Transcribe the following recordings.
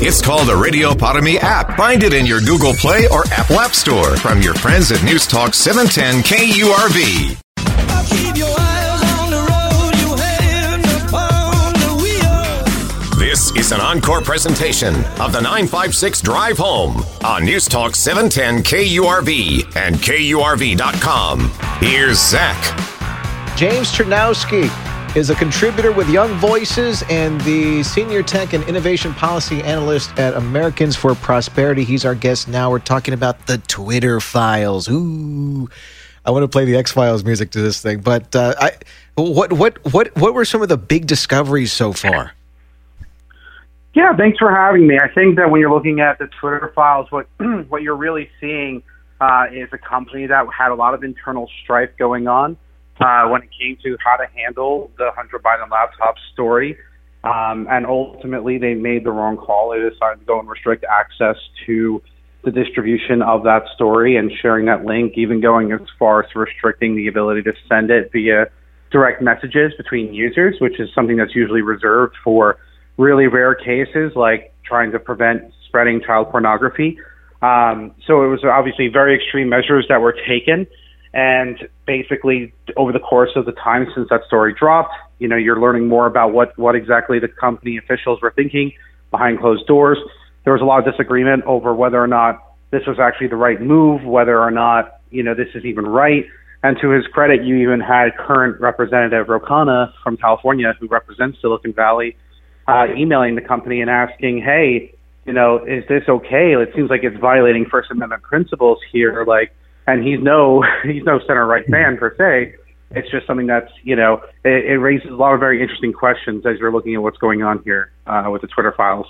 It's called the Radio Para app. Find it in your Google Play or Apple App Store from your friends at News Talk 710 KURV. This is an encore presentation of the 956 Drive Home on News Talk 710 KURV and KURV.com. Here's Zach. James Czerniawski is a contributor with Young Voices and the Senior Tech and Innovation Policy Analyst at Americans for Prosperity. He's our guest now. We're talking about the Twitter files. Ooh. I want to play the X Files music to this thing, but uh, I, what what what what were some of the big discoveries so far? Yeah, thanks for having me. I think that when you're looking at the Twitter files, what what you're really seeing uh, is a company that had a lot of internal strife going on uh, when it came to how to handle the Hunter Biden laptop story. Um, and ultimately, they made the wrong call. They decided to go and restrict access to the distribution of that story and sharing that link, even going as far as restricting the ability to send it via direct messages between users, which is something that's usually reserved for really rare cases like trying to prevent spreading child pornography. Um, so it was obviously very extreme measures that were taken. And basically, over the course of the time since that story dropped, you know, you're learning more about what, what exactly the company officials were thinking behind closed doors. There was a lot of disagreement over whether or not this was actually the right move, whether or not, you know, this is even right. And to his credit, you even had current Representative Ro Khanna from California, who represents Silicon Valley, uh, emailing the company and asking, hey, you know, is this okay? It seems like it's violating First Amendment principles here. Like, and he's no he's no center right fan per se. It's just something that's you know it, it raises a lot of very interesting questions as you're looking at what's going on here uh, with the Twitter files.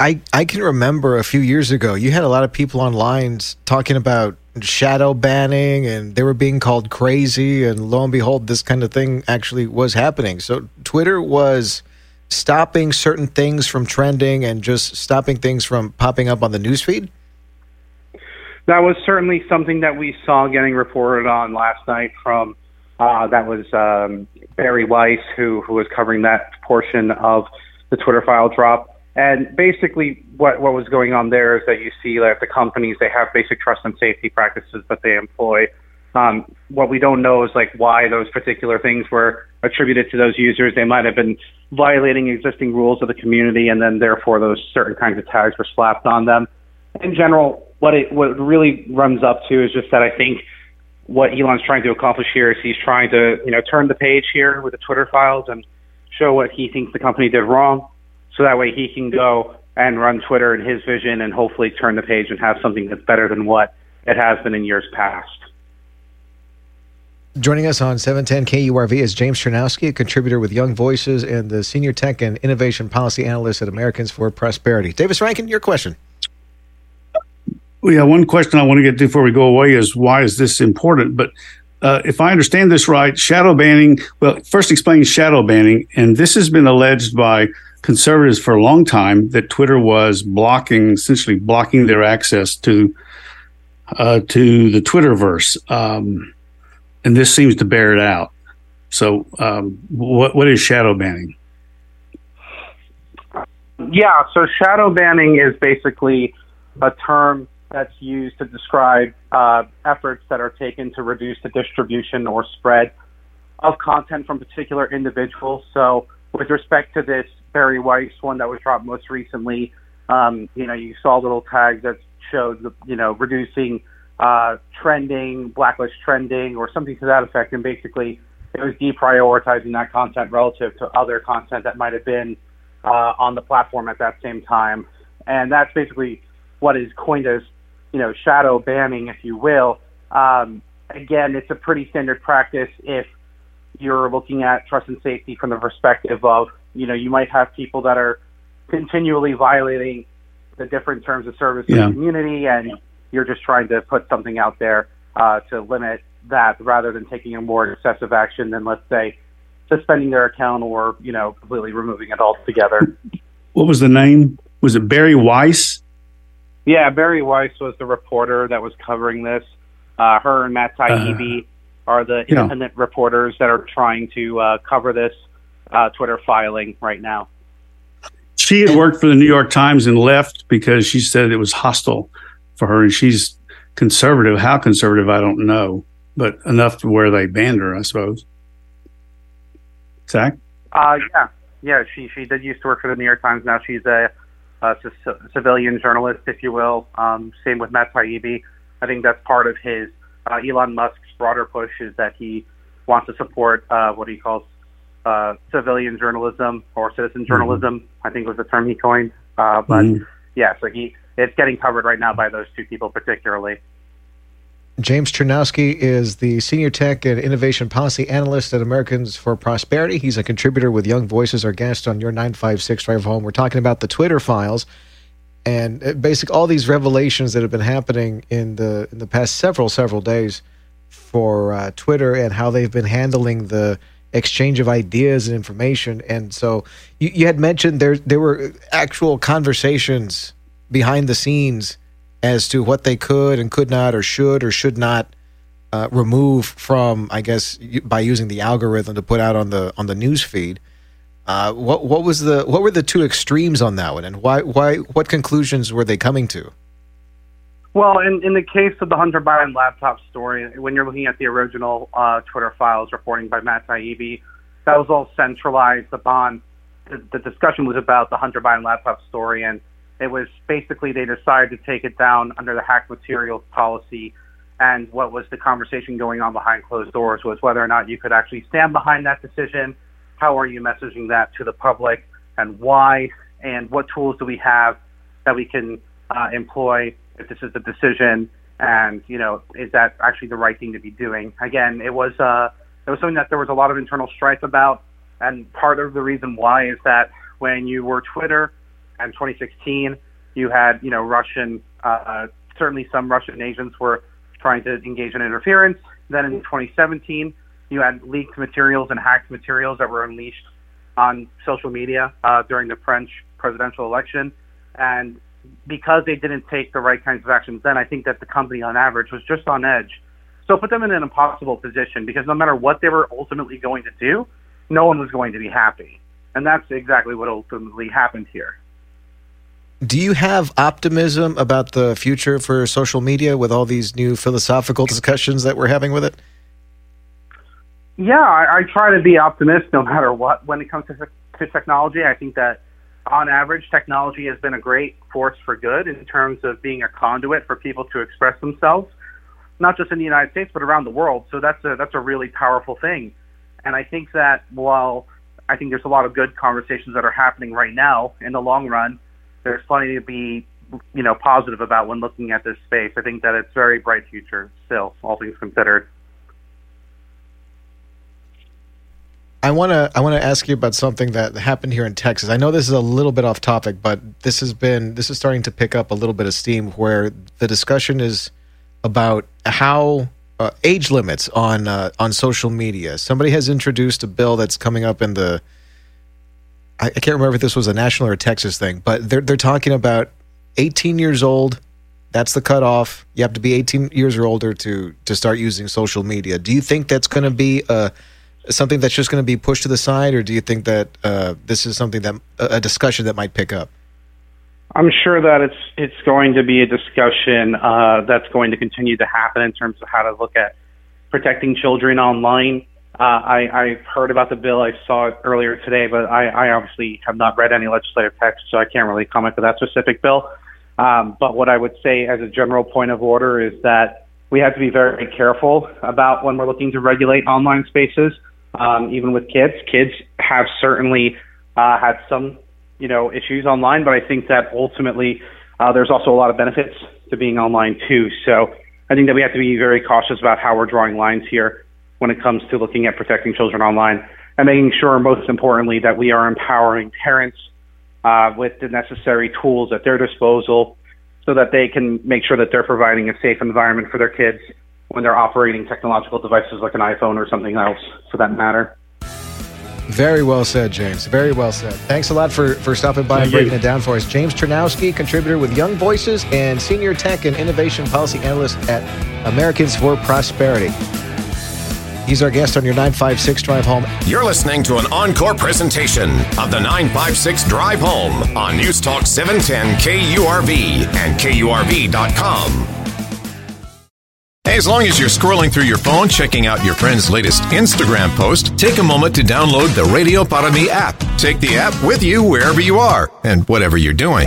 I, I can remember a few years ago, you had a lot of people online talking about shadow banning and they were being called crazy. And lo and behold, this kind of thing actually was happening. So Twitter was stopping certain things from trending and just stopping things from popping up on the newsfeed? That was certainly something that we saw getting reported on last night from uh, that was um, Bari Weiss who who was covering that portion of the Twitter file drop. And basically, what what was going on there is that you see that the companies they have basic trust and safety practices that they employ. Um, what we don't know is like why those particular things were attributed to those users. They might have been violating existing rules of the community, and then therefore those certain kinds of tags were slapped on them. In general, what it what really runs up to is just that I think what Elon's trying to accomplish here is he's trying to you know turn the page here with the Twitter files and show what he thinks the company did wrong, so that way he can go and run Twitter in his vision and hopefully turn the page and have something that's better than what it has been in years past. Joining us on 710 KURV is James Czerniawski, a contributor with Young Voices and the Senior Tech and Innovation Policy Analyst at Americans for Prosperity. Davis Rankin, your question. Yeah, one question I want to get to before we go away is why is this important? But uh, if I understand this right, shadow banning, well, first explain shadow banning. And this has been alleged by conservatives for a long time that Twitter was blocking, essentially blocking their access to uh, to the Twitterverse. Um, and this seems to bear it out. So, um, what what is shadow banning? Yeah, so shadow banning is basically a term that's used to describe uh, efforts that are taken to reduce the distribution or spread of content from particular individuals. So, with respect to this Bari Weiss one that was dropped most recently, um, you know, you saw little tags that showed, the, you know, reducing uh, trending, blacklist trending, or something to that effect. And basically, it was deprioritizing that content relative to other content that might have been uh, on the platform at that same time. And that's basically what is coined as you know, shadow banning, if you will. Um, again, it's a pretty standard practice if you're looking at trust and safety from the perspective of, you know, you might have people that are continually violating the different terms of service yeah. in the community and you're just trying to put something out there. uh, to limit that rather than taking a more excessive action than, let's say, suspending their account or you know completely removing it altogether. What was the name? Was it Bari Weiss? Yeah, Bari Weiss was the reporter that was covering this. Uh, her and Matt Taibbi uh, are the independent yeah. reporters that are trying to uh, cover this uh, Twitter filing right now. She had worked for the New York Times and left because she said it was hostile for her, and she's conservative. How conservative, I don't know, but enough to where they banned her, I suppose. Zach? Uh, yeah, yeah. She she did used to work for the New York Times. Now she's a, a c- civilian journalist, if you will. Um, same with Matt Taibbi. I think that's part of his uh, Elon Musk's broader push is that he wants to support uh, what he calls uh, civilian journalism or citizen mm-hmm. journalism. Mm-hmm. I think was the term he coined. Uh, but mm-hmm. yeah, so he it's getting covered right now by those two people particularly. James Czerniawski is the Senior Tech and Innovation Policy Analyst at Americans for Prosperity. He's a contributor with Young Voices, our guest on your 956 Drive Home. We're talking about the Twitter files and uh, basically all these revelations that have been happening in the in the past several several days for uh, Twitter and how they've been handling the exchange of ideas and information. And so you, you had mentioned there there were actual conversations behind the scenes as to what they could and could not or should or should not uh, remove from, I guess, by using the algorithm to put out on the on the news feed. Uh, what what was the what were the two extremes on that one, and why why what conclusions were they coming to? Well, in, in the case of the Hunter Biden laptop story, when you're looking at the original uh, Twitter files reporting by Matt Taibbi, that was all centralized upon the, the discussion was about the Hunter Biden laptop story and it was basically they decided to take it down under the hack materials policy. And what was the conversation going on behind closed doors was whether or not you could actually stand behind that decision. How are you messaging that to the public and why? And what tools do we have that we can uh, employ if this is a decision? And you know, is that actually the right thing to be doing? Again, it was uh, it was something that there was a lot of internal strife about, and part of the reason why is that when you were Twitter, in 2016, you had you know Russian, uh, certainly some Russian agents were trying to engage in interference. Then in 2017, you had leaked materials and hacked materials that were unleashed on social media uh, during the French presidential election, and because they didn't take the right kinds of actions then, I think that the company on average was just on edge. So put them in an impossible position because no matter what they were ultimately going to do, no one was going to be happy. And that's exactly what ultimately happened here. Do you have optimism about the future for social media with all these new philosophical discussions that we're having with it? Yeah, I, I try to be optimistic no matter what when it comes to, to technology. I think that on average, technology has been a great force for good in terms of being a conduit for people to express themselves, not just in the United States but around the world. So that's a that's a really powerful thing. And I think that while I think there's a lot of good conversations that are happening right now in the long run, there's plenty to be you know positive about when looking at this space. I think that it's very bright future still, all things considered. I want to I want to ask you about something that happened here in Texas. I know this is a little bit off topic, but this has been this is starting to pick up a little bit of steam where the discussion is about how uh, age limits on uh, on social media. Somebody has introduced a bill that's coming up in the I, can't remember if this was a national or a Texas thing, but they're they're talking about 18 years old. That's the cutoff. You have to be 18 years or older to to start using social media. Do you think that's going to be a something that's just going to be pushed to the side, or do you think that uh, this is something that a discussion that might pick up? I'm sure that it's it's going to be a discussion uh, that's going to continue to happen in terms of how to look at protecting children online. Uh, I, I've heard about the bill. I saw it earlier today, but I, I obviously have not read any legislative text, so I can't really comment on that specific bill. Um, but what I would say as a general point of order is that we have to be very careful about when we're looking to regulate online spaces, um, even with kids. Kids have certainly uh, had some, you know, issues online, but I think that ultimately uh, there's also a lot of benefits to being online too. So I think that we have to be very cautious about how we're drawing lines here when it comes to looking at protecting children online and making sure, most importantly, that we are empowering parents uh, with the necessary tools at their disposal so that they can make sure that they're providing a safe environment for their kids when they're operating technological devices like an iPhone or something else, for that matter. Very well said, James. Very well said. Thanks a lot for, for stopping by Thank and breaking you. it down for us. James Czerniawski, contributor with Young Voices and Senior Tech and Innovation Policy Analyst at Americans for Prosperity. He's our guest on your 956 Drive Home. You're listening to an encore presentation of the 956 Drive Home on News Talk 710 KURV and KURV.com. As long as you're scrolling through your phone, checking out your friend's latest Instagram post, take a moment to download the Radio Para Mi app. Take the app with you wherever you are and whatever you're doing.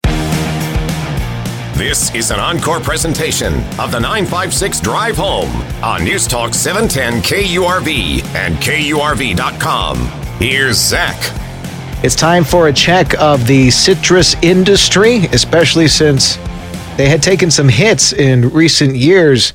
This is an encore presentation of the 956 Drive Home on News Talk 710 KURV and KURV.com. Here's Zach. It's time for a check of the citrus industry, especially since they had taken some hits in recent years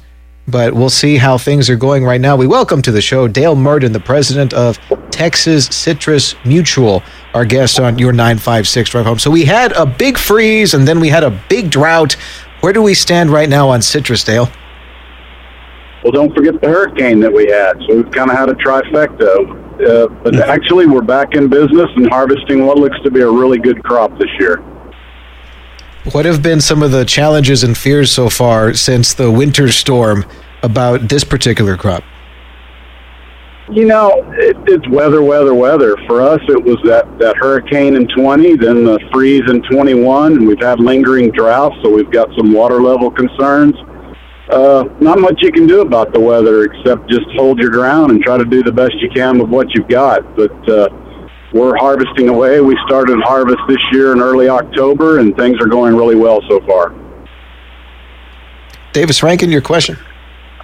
but we'll see how things are going right now. We welcome to the show Dale Murden, the president of Texas Citrus Mutual, our guest on your 956 drive home. So we had a big freeze and then we had a big drought. Where do we stand right now on citrus, Dale? Well, don't forget the hurricane that we had. So we've kind of had a trifecta. Uh, but hmm. actually, we're back in business and harvesting what looks to be a really good crop this year. What have been some of the challenges and fears so far since the winter storm about this particular crop? You know, it, it's weather, weather, weather. For us, it was that, that hurricane in 20, then the freeze in 21, and we've had lingering droughts, so we've got some water level concerns. Uh, not much you can do about the weather except just hold your ground and try to do the best you can with what you've got. But uh, we're harvesting away. We started harvest this year in early October, and things are going really well so far. Davis Rankin, your question.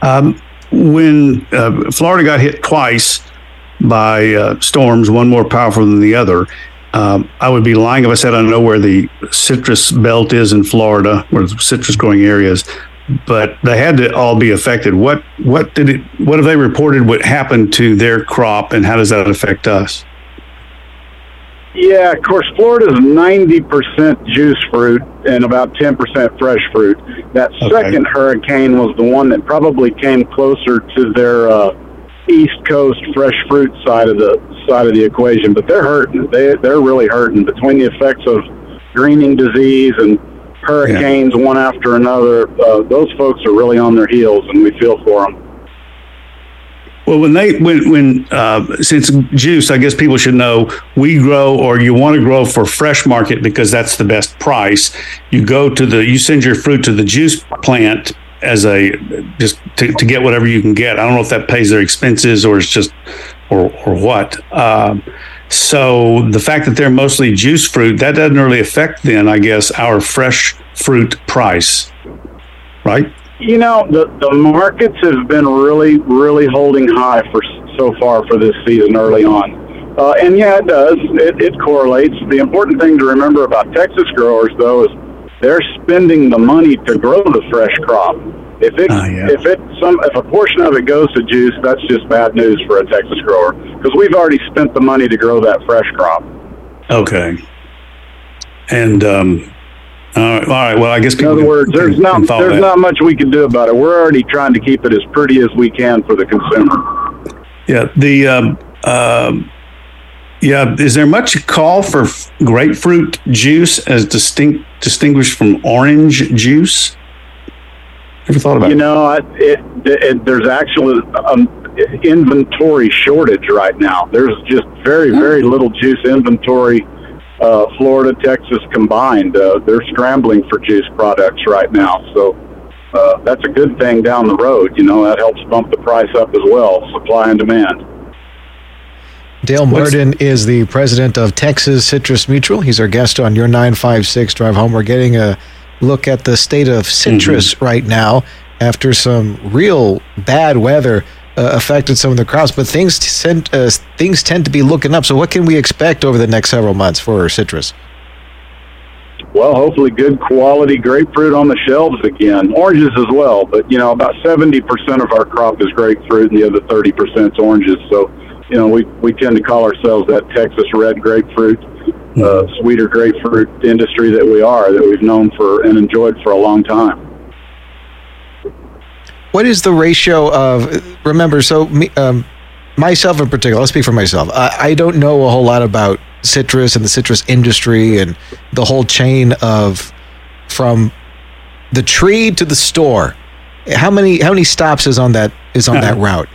Um, when uh, Florida got hit twice by uh, storms, one more powerful than the other, um, I would be lying if I said I don't know where the citrus belt is in Florida, where the citrus growing areas. But they had to all be affected. What what did it? What have they reported? What happened to their crop, and how does that affect us? Yeah, of course, Florida's 90% juice fruit and about 10% fresh fruit. That okay. second hurricane was the one that probably came closer to their uh, East Coast fresh fruit side of the side of the equation, but they're hurting. They they're really hurting between the effects of greening disease and hurricanes yeah. one after another. Uh, those folks are really on their heels, and we feel for them. Well, when they when when uh, since juice, I guess people should know we grow or you want to grow for fresh market because that's the best price. You go to the you send your fruit to the juice plant as a just to, to get whatever you can get. I don't know if that pays their expenses or it's just or or what. Um, so the fact that they're mostly juice fruit that doesn't really affect then I guess our fresh fruit price, right? You know, the the markets have been really, really holding high for so far for this season early on. Uh, and yeah, it does. It, it correlates. The important thing to remember about Texas growers, though, is they're spending the money to grow the fresh crop. If it uh, yeah. if it some if a portion of it goes to juice, that's just bad news for a Texas grower because we've already spent the money to grow that fresh crop. Okay. And um, all right. All right. Well, I guess in other words, there's not there's that. not much we can do about it. We're already trying to keep it as pretty as we can for the consumer. Yeah. The um, uh, yeah. Is there much call for grapefruit juice as distinct distinguished from orange juice? Ever thought about it. you know, it, it, it, there's actually um, inventory shortage right now. There's just very, very little juice inventory uh, Florida, Texas combined. Uh, they're scrambling for juice products right now. So uh, that's a good thing down the road. You know, that helps bump the price up as well, supply and demand. Dale Murden is the president of Texas Citrus Mutual. He's our guest on your 956 Drive Home. We're getting a look at the state of citrus mm-hmm. right now after some real bad weather uh, affected some of the crops, but things tend uh, things tend to be looking up. So, what can we expect over the next several months for citrus? well, hopefully good quality grapefruit on the shelves again. Oranges as well, but you know about seventy percent of our crop is grapefruit, and the other thirty percent is oranges. So, you know, we we tend to call ourselves that Texas red grapefruit, uh, sweeter grapefruit industry that we are, that we've known for and enjoyed for a long time. What is the ratio of? Remember, so me, um, myself in particular, I'll speak for myself. I, I don't know a whole lot about citrus and the citrus industry and the whole chain of from the tree to the store. How many how many stops is on that is on that route?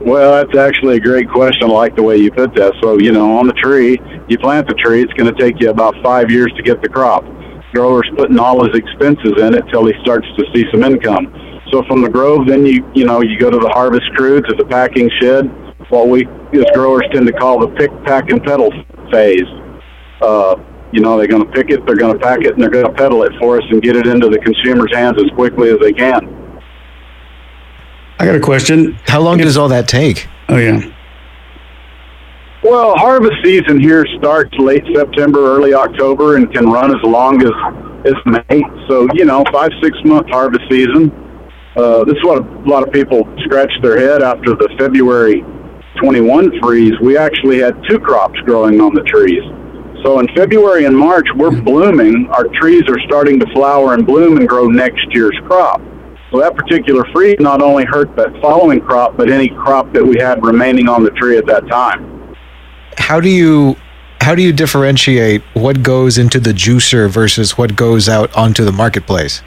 Well, that's actually a great question. I like the way you put that. So, you know, on the tree, you plant the tree, it's going to take you about five years to get the crop. Grower's putting all his expenses in it till he starts to see some income. So from the grove, then you you know you go to the harvest crew to the packing shed. What we as growers tend to call the pick, pack, and peddle phase. Uh, you know they're going to pick it, they're going to pack it, and they're going to peddle it for us and get it into the consumer's hands as quickly as they can. I got a question. How long does all that take? Oh yeah. Well, harvest season here starts late September, early October, and can run as long as as May. So you know, five six month harvest season. Uh, this is what a lot of people scratch their head after the February 21 freeze. We actually had two crops growing on the trees. So in February and March, we're blooming. Our trees are starting to flower and bloom and grow next year's crop. So that particular freeze not only hurt that following crop, but any crop that we had remaining on the tree at that time. How do you how do you differentiate what goes into the juicer versus what goes out onto the marketplace?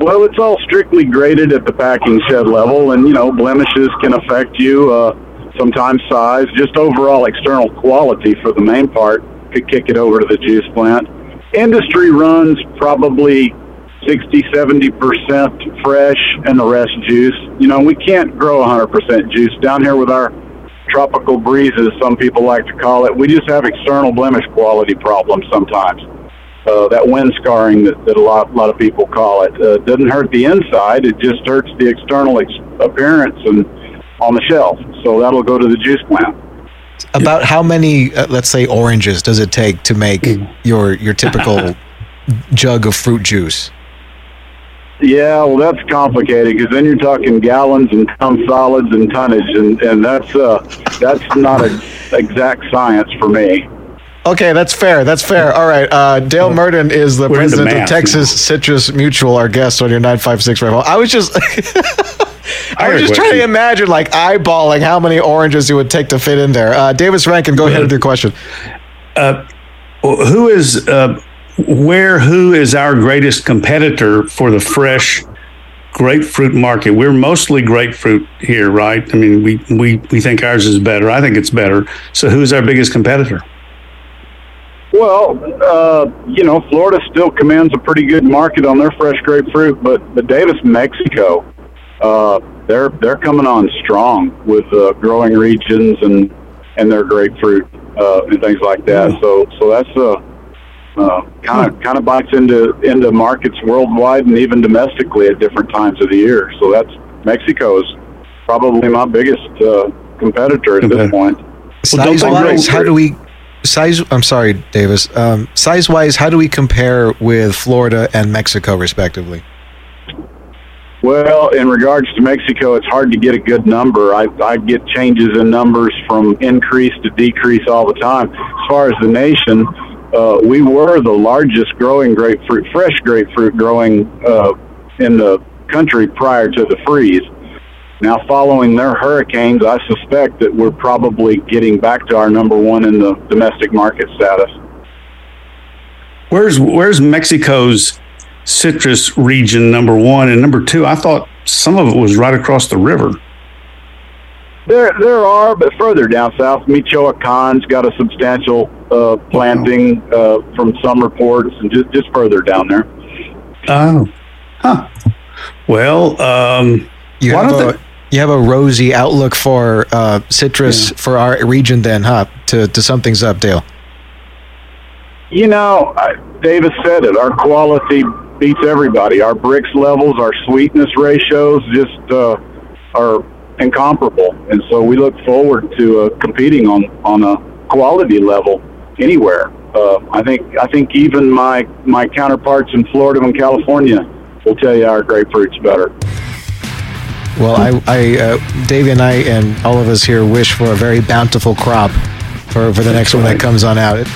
Well, it's all strictly graded at the packing shed level, and you know blemishes can affect you. Uh, sometimes size, just overall external quality for the main part could kick it over to the juice plant. Industry runs probably 60, 70% fresh and the rest juice. You know, we can't grow 100% juice down here with our tropical breezes, some people like to call it. We just have external blemish quality problems sometimes. Uh, that wind scarring that, that a lot, a lot of people call it. Uh, doesn't hurt the inside, it just hurts the external ex- appearance and on the shelf. So that'll go to the juice plant. About how many, uh, let's say, oranges does it take to make your your typical jug of fruit juice? Yeah, well, that's complicated because then you're talking gallons and pound solids and tonnage, and, and that's uh, that's not an exact science for me. Okay, that's fair. That's fair. All right. Uh, Dale Murden is the We're into president of math Texas Citrus Mutual, our guest on your 956 rifle. I was just. I was just trying to imagine, like, eyeballing how many oranges it would take to fit in there. Uh, Davis Rankin, go ahead with your question. Who is uh, where? Who is our greatest competitor for the fresh grapefruit market? We're mostly grapefruit here, right? I mean, we we we think ours is better. I think it's better. So, who's our biggest competitor? Well, uh, you know, Florida still commands a pretty good market on their fresh grapefruit, but the Davis, Mexico, uh, they're they're coming on strong with uh, growing regions and and their grapefruit uh, and things like that. So so that's uh kind of kind of bites into into markets worldwide and even domestically at different times of the year. So that's Mexico is probably my biggest uh, competitor at this point. Well, Size they wise, how do we. Size, I'm sorry, Davis. Um, size wise, how do we compare with Florida and Mexico, respectively? Well, in regards to Mexico, it's hard to get a good number. I, I get changes in numbers from increase to decrease all the time. As far as the nation, uh, we were the largest growing grapefruit, fresh grapefruit growing uh, in the country prior to the freeze. Now, following their hurricanes, I suspect that we're probably getting back to our number one in the domestic market status. Where's where's Mexico's citrus region number one and number two? I thought some of it was right across the river. There, there are, but further down south, Michoacan's got a substantial uh, planting uh, from some reports, and just just further down there. Oh, huh. Well, um, You Why have don't a they- you have a rosy outlook for uh, citrus for our region, then, huh? To to sum things up, Dale. You know, I, Davis said it. Our quality beats everybody. Our Brix levels, our sweetness ratios, just uh, are incomparable, and so we look forward to uh, competing on on a quality level anywhere. uh, I think I think even my my counterparts in Florida and California will tell you our grapefruit's better. Well, I, I uh, Davey and I and all of us here wish for a very bountiful crop for, for the next one that comes on out.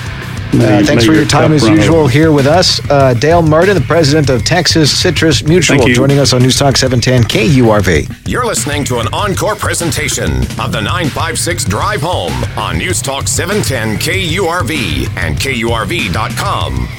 Uh, thanks for your time as usual here with us. Uh, Dale Murden, the president of Texas Citrus Mutual, joining us on News Talk 710 KURV. You're listening to an encore presentation of the 956 Drive Home on News Talk 710 KURV and KURV.com.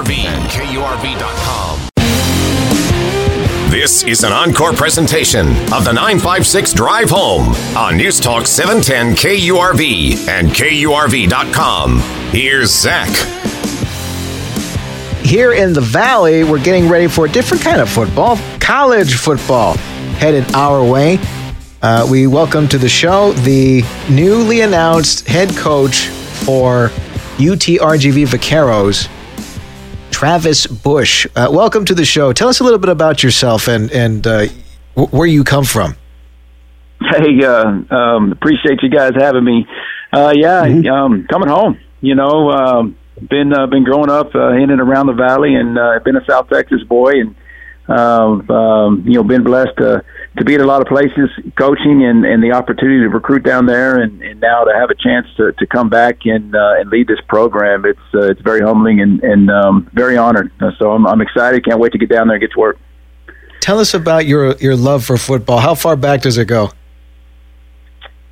and KURV.com. This is an encore presentation of the 956 Drive Home on News Talk 710 KURV and KURV.com. Here's Zach. Here in the Valley, we're getting ready for a different kind of football, college football, headed our way. Uh, we welcome to the show the newly announced head coach for UTRGV Vaqueros, Travis Bush. Uh, welcome to the show. Tell us a little bit about yourself and and uh, w- where you come from. Hey, uh, um, appreciate you guys having me. Uh, yeah, mm-hmm. um, coming home. You know, um, been uh, been growing up uh, in and around the valley, and uh, been a South Texas boy, and um, you know, been blessed to to be at a lot of places coaching and, and the opportunity to recruit down there and, and now to have a chance to, to come back and uh, and lead this program. It's uh, it's very humbling and, and um, very honored. So I'm, I'm excited. Can't wait to get down there and get to work. Tell us about your your love for football. How far back does it go?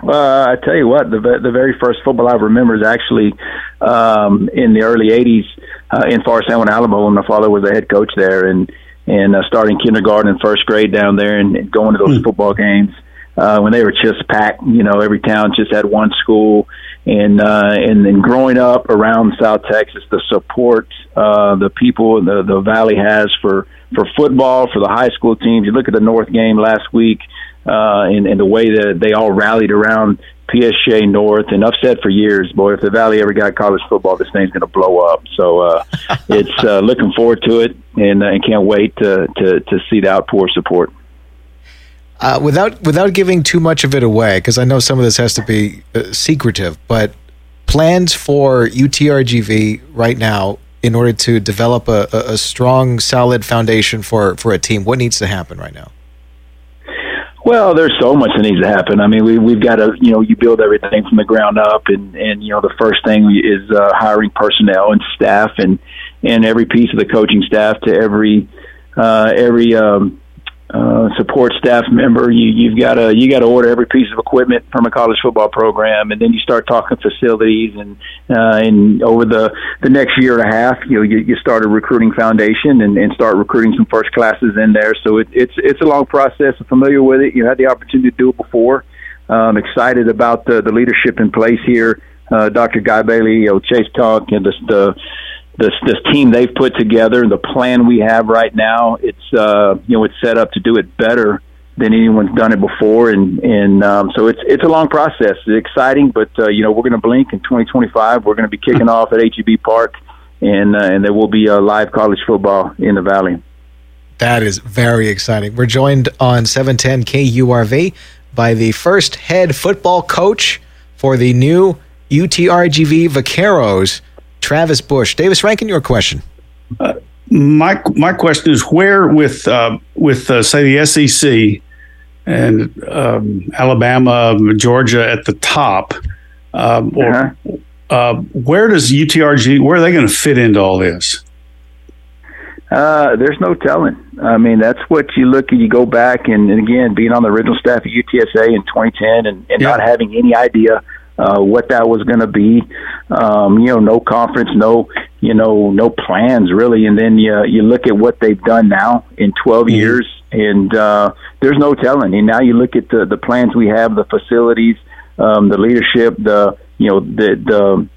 Uh, I tell you what, the the very first football I remember is actually um, in the early '80s uh, in Forest San Juan, Alabama, when my father was the head coach there, and and uh, starting kindergarten and first grade down there and, and going to those mm. football games uh, when they were just packed. You know, every town just had one school, and uh, and then growing up around South Texas, the support uh, the people the the Valley has for for football for the high school teams. You look at the North game last week. Uh, and, and the way that they all rallied around PSJ North, and I've said for years, boy, if the Valley ever got college football, this thing's going to blow up. So uh, it's uh, looking forward to it, and, uh, and can't wait to, to to see the outpour support. Uh, without without giving too much of it away, because I know some of this has to be uh, secretive, but plans for UTRGV right now in order to develop a, a, a strong, solid foundation for for a team. What needs to happen right now? Well, there's so much that needs to happen. I mean, we we've got to you know you build everything from the ground up, and and you know the first thing is uh, hiring personnel and staff, and and every piece of the coaching staff to every uh, every um, uh, support staff member. You you've got to you got to order every piece of equipment from a college football program, and then you start talking facilities, and uh, and over the the next year and a half, you know, you, you start a recruiting foundation and, and start recruiting some first classes in there. So it, it's it's a long process. I'm familiar with it. You had the opportunity to do it before. I'm excited about the the leadership in place here. Uh, Dr. Guy Bailey, you know, Chase Talk, and the, the this this team they've put together, the plan we have right now, it's uh, you know it's set up to do it better than anyone's done it before, and and um, so it's it's a long process. It's exciting, but uh, you know we're going to blink in 2025. We're going to be kicking off at HEB Park, and uh, and there will be a live college football in the Valley. That is very exciting. We're joined on 710 KURV by the first head football coach for the new UTRGV Vaqueros. Travis Bush. Davis Rankin, your question. Uh, my my question is where with uh, with uh, say the SEC and um, Alabama, Georgia at the top, um, or uh-huh. Uh, where does UTRG where are they going to fit into all this? Uh, there's no telling. I mean, that's what you look and You go back and, and again, being on the original staff of UTSA in 2010 and, and yeah. not having any idea uh, what that was going to be. Um, you know, no conference, no, you know, no plans really. And then you you look at what they've done now in 12 mm-hmm. years. and uh, there's no telling. And now you look at the the plans we have, the facilities, um, the leadership, the you know the the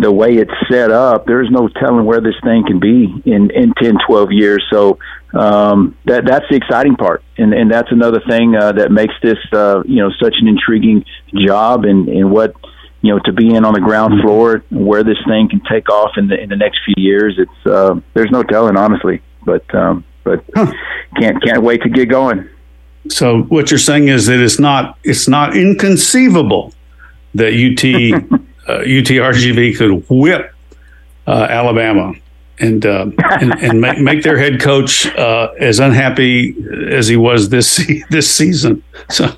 the way it's set up, there's no telling where this thing can be in, in 10, 12 years. So um, that that's the exciting part, and and that's another thing uh, that makes this uh, you know such an intriguing job, and and what you know to be in on the ground floor where this thing can take off in the in the next few years. It's uh, there's no telling, honestly, but um, but huh. can't can't wait to get going. So what you're saying is that it's not it's not inconceivable that UT uh, UTRGV could whip uh, Alabama and, uh, and and, make, make their head coach uh, as unhappy as he was this this season. So,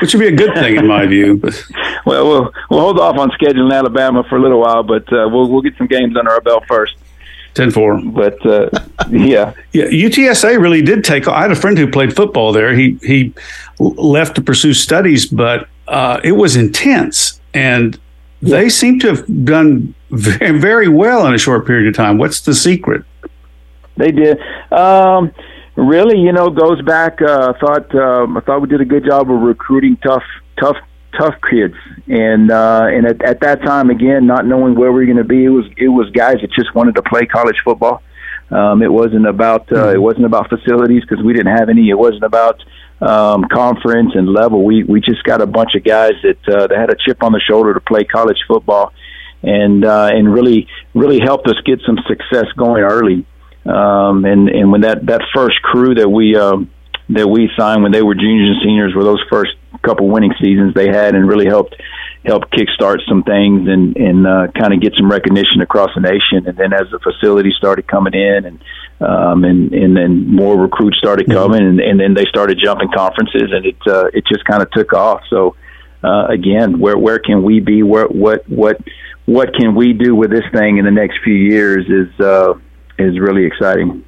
which would be a good thing in my view. But well, we'll we'll hold off on scheduling Alabama for a little while, but uh, we'll we'll get some games under our belt first. 10-4. But uh, yeah, yeah. UTSA really did take. I had a friend who played football there. He he left to pursue studies, but uh, it was intense, and they seem to have done very, very well in a short period of time. What's the secret? They did. Um, really, you know, goes back. Uh, thought um, I thought we did a good job of recruiting tough, tough, tough kids, and uh, and at, at that time, again, not knowing where we are going to be, it was it was guys that just wanted to play college football. Um, it wasn't about uh, it wasn't about facilities because we didn't have any. It wasn't about um, conference and level. We we just got a bunch of guys that uh, that had a chip on the shoulder to play college football, and uh, and really really helped us get some success going early. Um, and and when that that first crew that we um, that we signed when they were juniors and seniors were those first couple winning seasons they had, and really helped help kickstart some things and and uh, kind of get some recognition across the nation. And then as the facility started coming in and um, and and then more recruits started mm-hmm. coming, and, and then they started jumping conferences, and it uh, it just kind of took off. So uh, again, where where can we be? Where what what what can we do with this thing in the next few years is uh, is really exciting.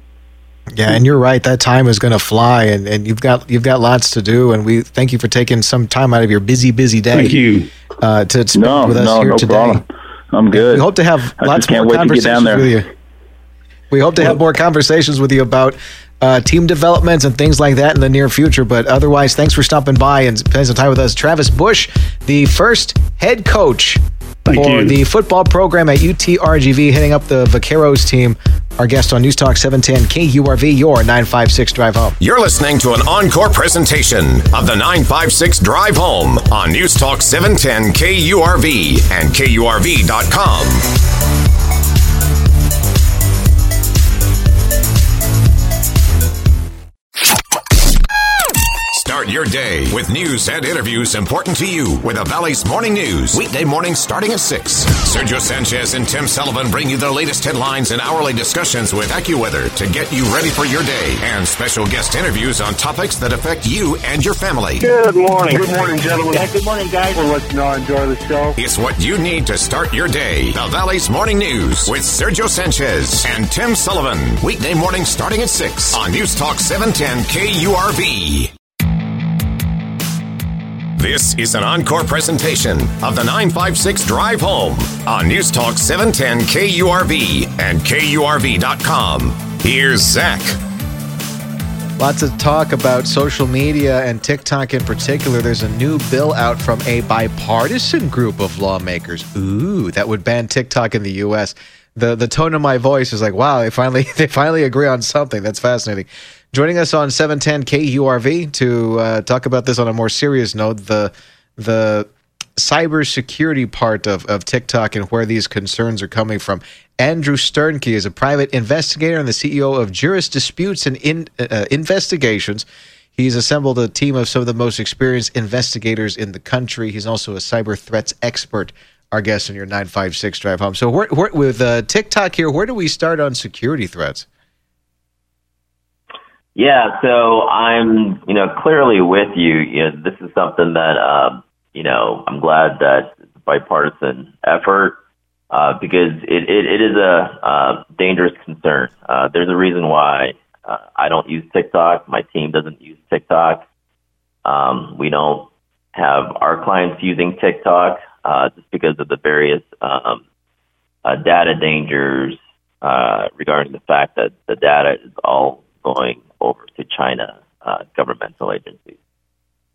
Yeah, and you're right. That time is going to fly, and, and you've got you've got lots to do. And we thank you for taking some time out of your busy, busy day. Thank you uh, to speak no, with us no, here no today. Problem. I'm good. We hope to have I lots more conversations with you. We hope to have more conversations with you about uh, team developments and things like that in the near future. But otherwise, thanks for stopping by and spending some time with us. Travis Bush, the first head coach Thank for you. the football program at UTRGV, hitting up the Vaqueros team. Our guest on News Talk 710 KURV, your 956 Drive Home. You're listening to an encore presentation of the 956 Drive Home on News Talk 710 KURV and KURV.com. Start your day with news and interviews important to you with the Valley's Morning News. Weekday morning starting at 6. Sergio Sanchez and Tim Sullivan bring you the latest headlines and hourly discussions with AccuWeather to get you ready for your day and special guest interviews on topics that affect you and your family. Good morning. Good morning, gentlemen. Yeah, good morning, guys. We'll let you know enjoy the show. It's what you need to start your day. The Valley's Morning News with Sergio Sanchez and Tim Sullivan. Weekday morning starting at 6 on News Talk 710 KURV. This is an encore presentation of the 956 Drive Home on News Talk 710 KURV and KURV.com. Here's Zach. Lots of talk about social media and TikTok in particular. There's a new bill out from a bipartisan group of lawmakers. Ooh, that would ban TikTok in the U.S. The the tone of my voice is like, wow, they finally they finally agree on something. That's fascinating. Joining us on 710 KURV to uh, talk about this on a more serious note, the the cybersecurity part of, of TikTok and where these concerns are coming from. Andrew Sternke is a private investigator and the CEO of Juris Disputes and in, uh, Investigations. He's assembled a team of some of the most experienced investigators in the country. He's also a cyber threats expert. Our guest on your 956 drive home. So, with uh, TikTok here, where do we start on security threats? Yeah, so I'm, you know, clearly with you. You know, this is something that, uh, you know, I'm glad that it's a bipartisan effort uh, because it, it, it is a uh, dangerous concern. Uh, there's a reason why uh, I don't use TikTok. My team doesn't use TikTok. Um, we don't have our clients using TikTok uh, just because of the various um, uh, data dangers uh, regarding the fact that the data is all going over to China uh, governmental agencies.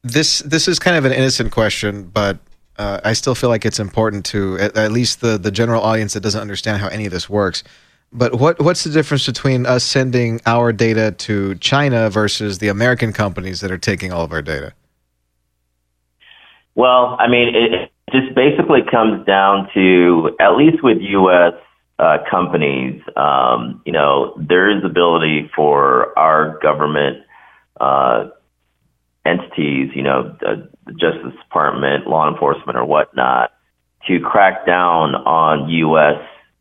This this is kind of an innocent question, but uh, I still feel like it's important to at, at, least the the general audience that doesn't understand how any of this works. But what what's the difference between us sending our data to China versus the American companies that are taking all of our data? Well, I mean, it just basically comes down to at least with U.S. Uh, companies, um, you know, there is ability for our government uh, entities, you know, the, the Justice Department, law enforcement, or whatnot, to crack down on U.S.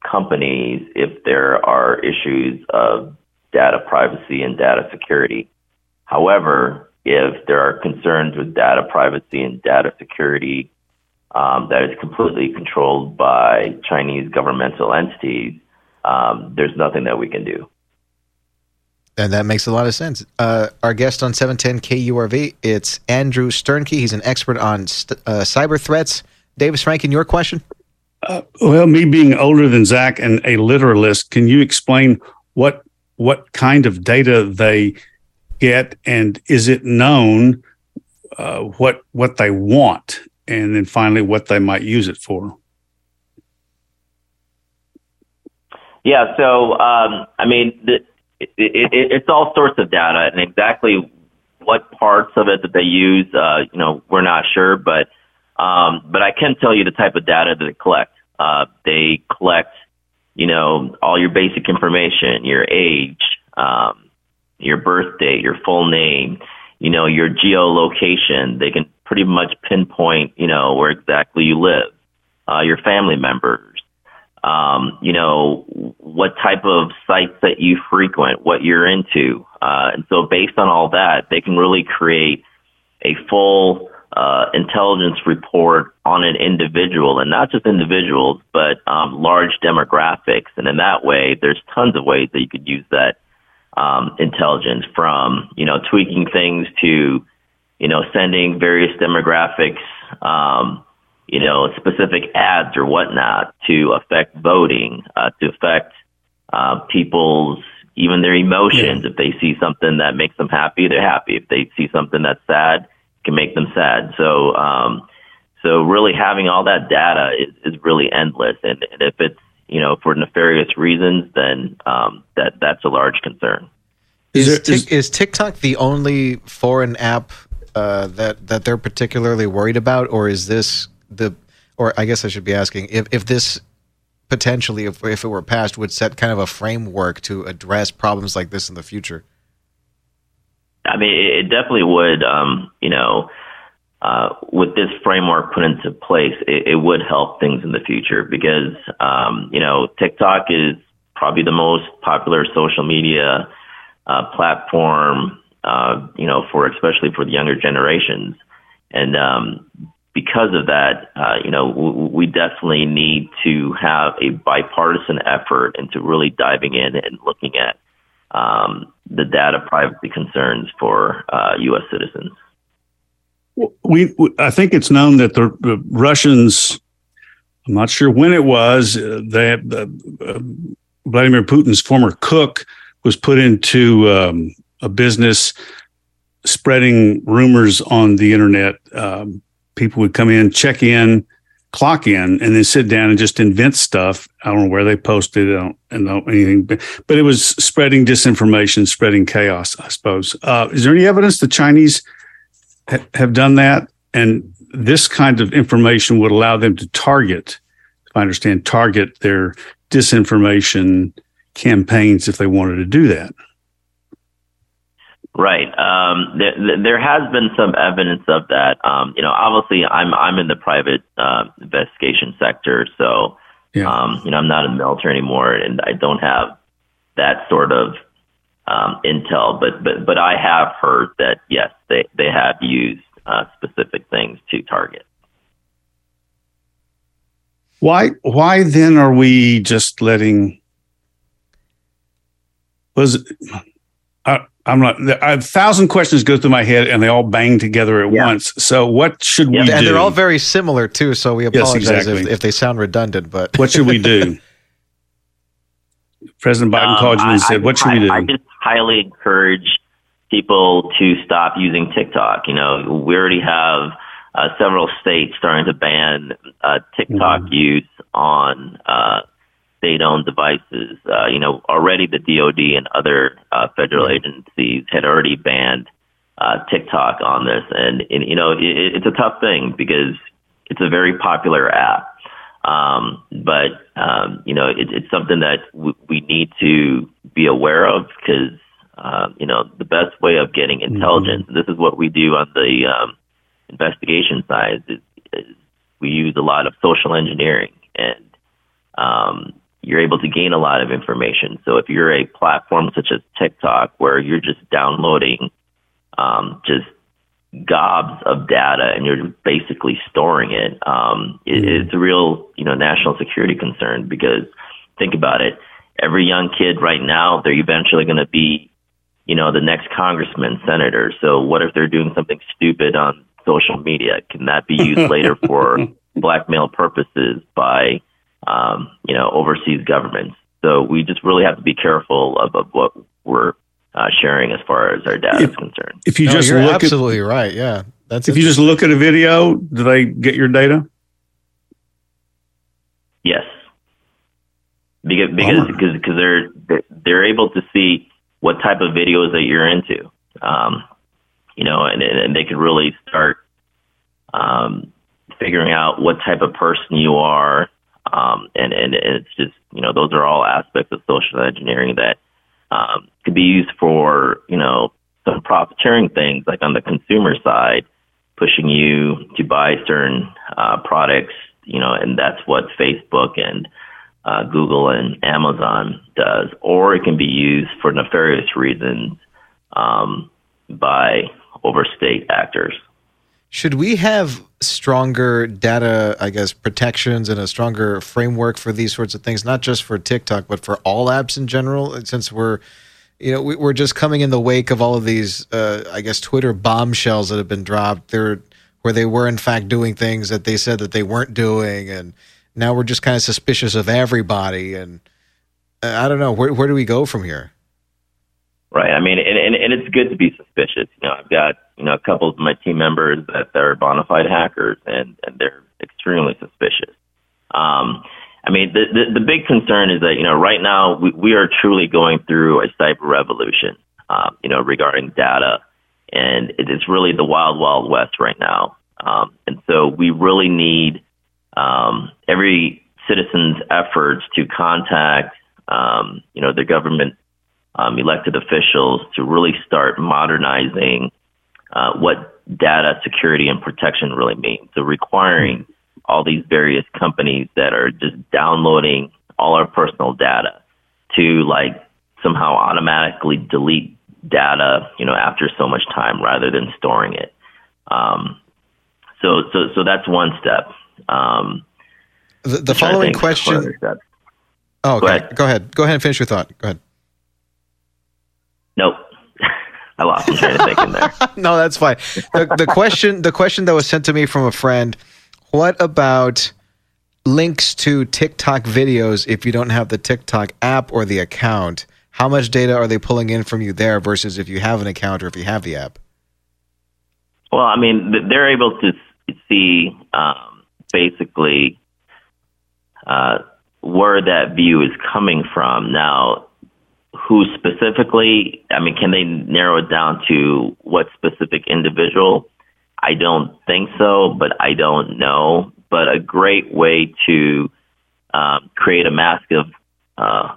companies if there are issues of data privacy and data security. However, if there are concerns with data privacy and data security um, that is completely controlled by Chinese governmental entities, um, there's nothing that we can do. And that makes a lot of sense. Uh, our guest on 710 KURV, it's Andrew Sternke. He's an expert on st- uh, cyber threats. Davis Rankin, your question? Uh, well, me being older than Zach and a literalist, can you explain what what kind of data they get, and is it known uh, what what they want, and then finally what they might use it for? Yeah, so um, I mean, the, it, it, it's all sorts of data, and exactly what parts of it that they use, uh, you know, we're not sure, but um, but I can tell you the type of data that they collect. Uh, they collect, you know, all your basic information, your age, um, your birth date, your full name, you know, your geolocation. They can pretty much pinpoint, you know, where exactly you live, uh, your family members um, you know, what type of sites that you frequent, what you're into. Uh, and so based on all that, they can really create a full uh, intelligence report on an individual and not just individuals, but um, large demographics. And in that way, there's tons of ways that you could use that um, intelligence from, you know, tweaking things to, you know, sending various demographics, um, you know, specific ads or whatnot to affect voting, uh, to affect uh, people's even their emotions. Yeah. If they see something that makes them happy, they're happy. If they see something that's sad, it can make them sad. So, um, so really having all that data is, is really endless. And, and if it's you know for nefarious reasons, then um, that that's a large concern. Is, is, is TikTok the only foreign app uh, that that they're particularly worried about, or is this the or I guess I should be asking if if this potentially if if it were passed would set kind of a framework to address problems like this in the future. I mean, it definitely would. Um, you know, uh, with this framework put into place, it, it, would help things in the future because um, you know TikTok is probably the most popular social media uh, platform. Uh, you know, for especially for the younger generations, and um, because of that, uh, you know, w- we definitely need to have a bipartisan effort into really diving in and looking at um, the data privacy concerns for uh, U.S. citizens. We, I think it's known that the, the Russians. I'm not sure when it was. that uh, Vladimir Putin's former cook was put into um, a business spreading rumors on the internet. Um, people would come in, check in, clock in, and then sit down and just invent stuff. I don't know where they posted. I don't, I don't know anything, but, but it was spreading disinformation, spreading chaos, I suppose. Uh, is there any evidence the Chinese ha- have done that? And this kind of information would allow them to target, if I understand, target their disinformation campaigns if they wanted to do that. Right. Um, there, there has been some evidence of that. Um, you know, obviously, I'm I'm in the private uh, investigation sector, so yeah. um, you know, I'm not in the military anymore, and I don't have that sort of um, intel. But but but I have heard that yes, they they have used uh, specific things to target. Why why then are we just letting was I'm not. A thousand questions go through my head, and they all bang together at yeah. once. So, what should yeah. we? And do? they're all very similar too. So we apologize yes, exactly. if, if, they sound redundant. But what should we do? President Biden um, called you and I, said, "What should I, we do?" I just highly encourage people to stop using TikTok. You know, we already have uh, several states starting to ban uh, TikTok mm-hmm. use on uh, state-owned devices. Uh, you know, already the DoD and other uh, federal agencies had already banned uh, TikTok on this, and, and you know, it, it's a tough thing because it's a very popular app. Um, but um, you know, it, it's something that w- we need to be aware of because uh, you know the best way of getting mm-hmm. intelligence. Mm-hmm. This is what we do on the um, investigation side. Is, is we use a lot of social engineering, and um, you're able to gain a lot of information. So if you're a platform such as TikTok, where you're just downloading um, just gobs of data and you're basically storing it. Um, it, mm-hmm. It's a real, you know, national security concern because think about it. Every young kid right now, they're eventually going to be, you know, the next congressman, senator. So what if they're doing something stupid on social media? Can that be used later for blackmail purposes by, um, you know, overseas governments? So we just really have to be careful of, of what we're uh, sharing as far as our data if, is concerned. If you no, just you're look absolutely at, right, yeah. That's if you just look at a video, do they get your data? Yes, because because because because they're they're able to see what type of videos that you're into, um, you know, and and they can really start um, figuring out what type of person you are, um, and and it's just you know those are all aspects of social engineering that um, could be used for, you know, some profiteering things like on the consumer side, pushing you to buy certain uh, products, you know, and that's what Facebook and uh, Google and Amazon does. Or it can be used for nefarious reasons um, by overstate actors. Should we have stronger data, I guess, protections and a stronger framework for these sorts of things, not just for TikTok, but for all apps in general? Since we're, you know, we're just coming in the wake of all of these, uh, I guess, Twitter bombshells that have been dropped. There, where they were in fact doing things that they said that they weren't doing, and now we're just kind of suspicious of everybody. And uh, I don't know where where do we go from here? Right. I mean, and, and, and it's good to be suspicious. You know, I've got, you know, a couple of my team members that they're bona fide hackers and, and they're extremely suspicious. Um, I mean, the, the, the big concern is that, you know, right now we, we are truly going through a cyber revolution, um, you know, regarding data. And it is really the wild, wild west right now. Um, and so we really need um, every citizen's efforts to contact, um, you know, the government um, elected officials to really start modernizing uh, what data security and protection really means. So requiring all these various companies that are just downloading all our personal data to like somehow automatically delete data, you know, after so much time rather than storing it. Um, so, so, so that's one step. Um, the, the following question. Oh, okay. Go ahead. Go ahead. Go ahead and finish your thought. Go ahead. Nope. I lost my train of thinking there. no, that's fine. The, the question, the question that was sent to me from a friend: What about links to TikTok videos if you don't have the TikTok app or the account? How much data are they pulling in from you there versus if you have an account or if you have the app? Well, I mean, they're able to see um, basically uh, where that view is coming from. Now, who specifically, I mean, can they narrow it down to what specific individual? I don't think so, but I don't know. But a great way to um, create a mask of uh,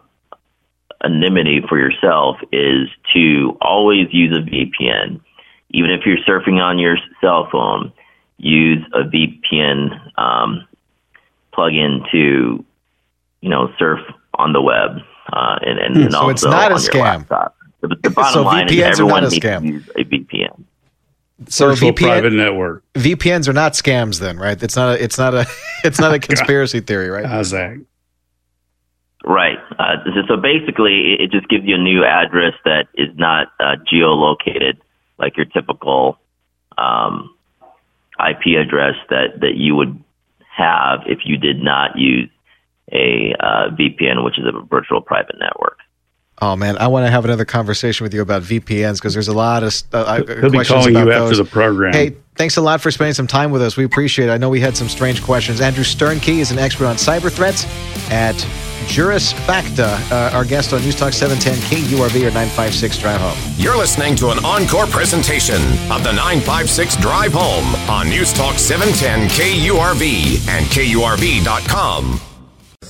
anonymity for yourself is to always use a VPN. Even if you're surfing on your cell phone, use a VPN um, plugin to, you know, surf on the web uh, and, and, hmm, and so also it's not a scam. The, the bottom so line VPNs is everyone are not a needs scam. to use a VPN. So Virtual VPN, private network. VPNs are not scams, then, right? It's not a, it's not a, it's not a conspiracy theory, right? How's that? Right. Uh, so basically, it just gives you a new address that is not uh, geolocated like your typical um, IP address that, that you would have if you did not use a uh, VPN, which is a virtual private network. Oh man, I want to have another conversation with you about VPNs because there's a lot of uh, He'll be calling you after the program. Hey, thanks a lot for spending some time with us. We appreciate it. I know we had some strange questions. Andrew Sternkey is an expert on cyber threats at Juris Facta, uh, our guest on News Talk 710 KURV or 956 Drive Home. You're listening to an encore presentation of the 956 Drive Home on News Talk 710 KURV and KURV.com.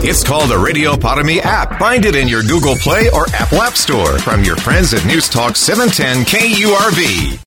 It's called the Radio Para Mi app. Find it in your Google Play or Apple App Store from your friends at News Talk 710 KURV.